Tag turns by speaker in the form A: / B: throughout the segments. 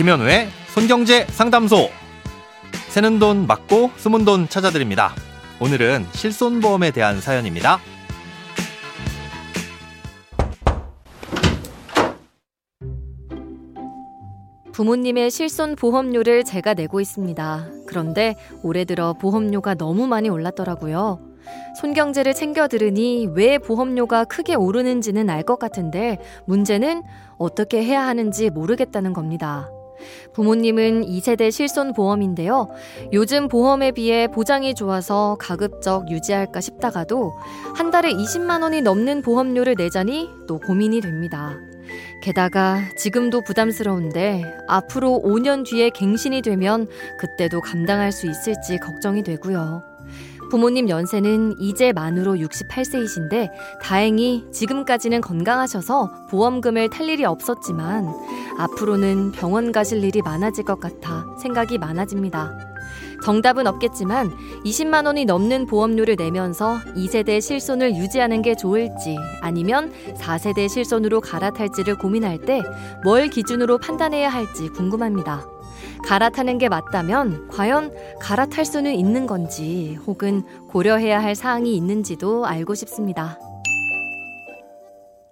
A: 김현우의 손경제 상담소. 새는 돈 맞고 숨은 돈 찾아드립니다. 오늘은 실손보험에 대한 사연입니다.
B: 부모님의 실손 보험료를 제가 내고 있습니다. 그런데 올해 들어 보험료가 너무 많이 올랐더라고요. 손경제를 챙겨 들으니 왜 보험료가 크게 오르는지는 알 것 같은데 문제는 어떻게 해야 하는지 모르겠다는 겁니다. 부모님은 2세대 실손 보험인데요. 요즘 보험에 비해 보장이 좋아서 가급적 유지할까 싶다가도 한 달에 20만 원이 넘는 보험료를 내자니 또 고민이 됩니다. 게다가 지금도 부담스러운데 앞으로 5년 뒤에 갱신이 되면 그때도 감당할 수 있을지 걱정이 되고요. 부모님 연세는 이제 만으로 68세이신데 다행히 지금까지는 건강하셔서 보험금을 탈 일이 없었지만 앞으로는 병원 가실 일이 많아질 것 같아 생각이 많아집니다. 정답은 없겠지만 20만 원이 넘는 보험료를 내면서 2세대 실손을 유지하는 게 좋을지 아니면 4세대 실손으로 갈아탈지를 고민할 때 뭘 기준으로 판단해야 할지 궁금합니다. 갈아타는 게 맞다면 과연 갈아탈 수는 있는 건지 혹은 고려해야 할 사항이 있는지도 알고 싶습니다.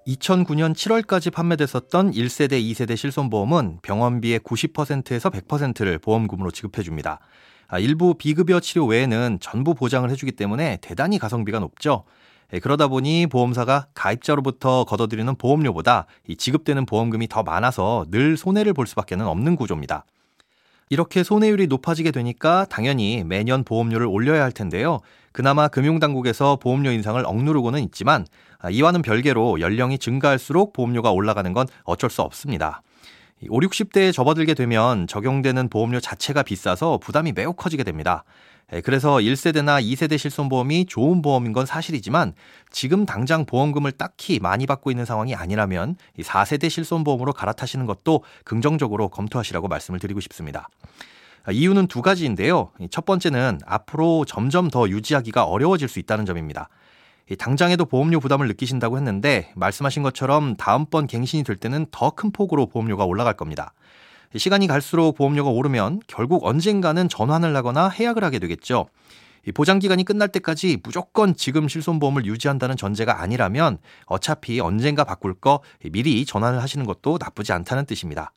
A: 2009년 7월까지 판매됐었던 1세대, 2세대 실손보험은 병원비의 90%에서 100%를 보험금으로 지급해줍니다. 아, 일부 비급여 치료 외에는 전부 보장을 해주기 때문에 대단히 가성비가 높죠. 예, 그러다 보니 보험사가 가입자로부터 걷어들이는 보험료보다 지급되는 보험금이 더 많아서 늘 손해를 볼 수밖에 없는 구조입니다. 이렇게 손해율이 높아지게 되니까 당연히 매년 보험료를 올려야 할 텐데요. 그나마 금융당국에서 보험료 인상을 억누르고는 있지만 아, 이와는 별개로 연령이 증가할수록 보험료가 올라가는 건 어쩔 수 없습니다. 5, 60대에 접어들게 되면 적용되는 보험료 자체가 비싸서 부담이 매우 커지게 됩니다. 예, 그래서 1세대나 2세대 실손보험이 좋은 보험인 건 사실이지만 지금 당장 보험금을 딱히 많이 받고 있는 상황이 아니라면 4세대 실손보험으로 갈아타시는 것도 긍정적으로 검토하시라고 말씀을 드리고 싶습니다. 아, 이유는 두 가지인데요. 첫 번째는 앞으로 점점 더 유지하기가 어려워질 수 있다는 점입니다. 당장에도 보험료 부담을 느끼신다고 했는데 말씀하신 것처럼 다음번 갱신이 될 때는 더 큰 폭으로 보험료가 올라갈 겁니다. 시간이 갈수록 보험료가 오르면 결국 언젠가는 전환을 하거나 해약을 하게 되겠죠. 보장 기간이 끝날 때까지 무조건 지금 실손보험을 유지한다는 전제가 아니라면 어차피 언젠가 바꿀 거 미리 전환을 하시는 것도 나쁘지 않다는 뜻입니다.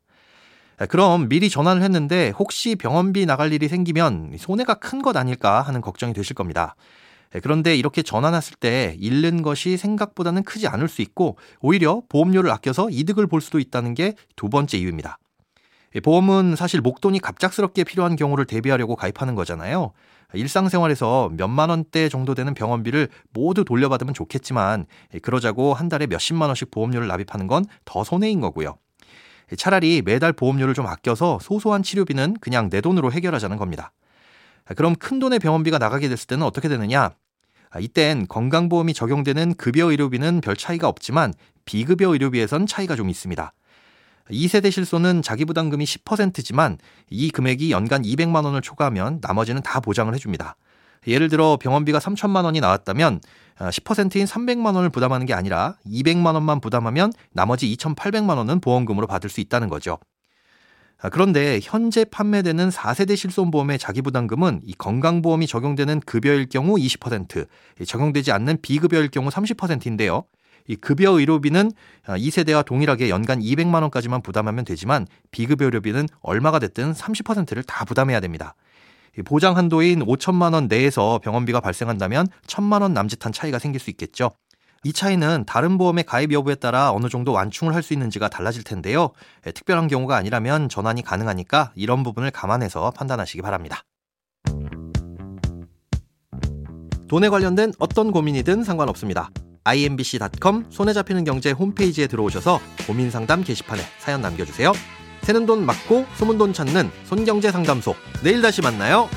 A: 그럼 미리 전환을 했는데 혹시 병원비 나갈 일이 생기면 손해가 큰 것 아닐까 하는 걱정이 되실 겁니다. 그런데 이렇게 전환했을 때 잃는 것이 생각보다는 크지 않을 수 있고 오히려 보험료를 아껴서 이득을 볼 수도 있다는 게 두 번째 이유입니다. 보험은 사실 목돈이 갑작스럽게 필요한 경우를 대비하려고 가입하는 거잖아요. 일상생활에서 몇만 원대 정도 되는 병원비를 모두 돌려받으면 좋겠지만 그러자고 한 달에 몇십만 원씩 보험료를 납입하는 건 더 손해인 거고요. 차라리 매달 보험료를 좀 아껴서 소소한 치료비는 그냥 내 돈으로 해결하자는 겁니다. 그럼 큰 돈의 병원비가 나가게 됐을 때는 어떻게 되느냐? 이땐 건강보험이 적용되는 급여 의료비는 별 차이가 없지만 비급여 의료비에선 차이가 좀 있습니다. 2세대 실손은 자기 부담금이 10%지만 이 금액이 연간 200만 원을 초과하면 나머지는 다 보장을 해줍니다. 예를 들어 병원비가 3천만 원이 나왔다면 10%인 아, 300만 원을 부담하는 게 아니라 200만 원만 부담하면 나머지 2,800만 원은 보험금으로 받을 수 있다는 거죠. 아, 그런데 현재 판매되는 4세대 실손보험의 자기부담금은 이 건강보험이 적용되는 급여일 경우 20%, 적용되지 않는 비급여일 경우 30%인데요. 이 급여 의료비는 2세대와 아, 동일하게 연간 200만 원까지만 부담하면 되지만 비급여 의료비는 얼마가 됐든 30%를 다 부담해야 됩니다. 보장 한도인 5천만 원 내에서 병원비가 발생한다면 1천만 원 남짓한 차이가 생길 수 있겠죠. 이 차이는 다른 보험의 가입 여부에 따라 어느 정도 완충을 할 수 있는지가 달라질 텐데요. 예, 특별한 경우가 아니라면 전환이 가능하니까 이런 부분을 감안해서 판단하시기 바랍니다. 돈에 관련된 어떤 고민이든 상관없습니다. imbc.com 손에 잡히는 경제 홈페이지에 들어오셔서 고민 상담 게시판에 사연 남겨주세요. 새는 돈 맞고 소문 돈 찾는 손경제 상담소. 내일 다시 만나요.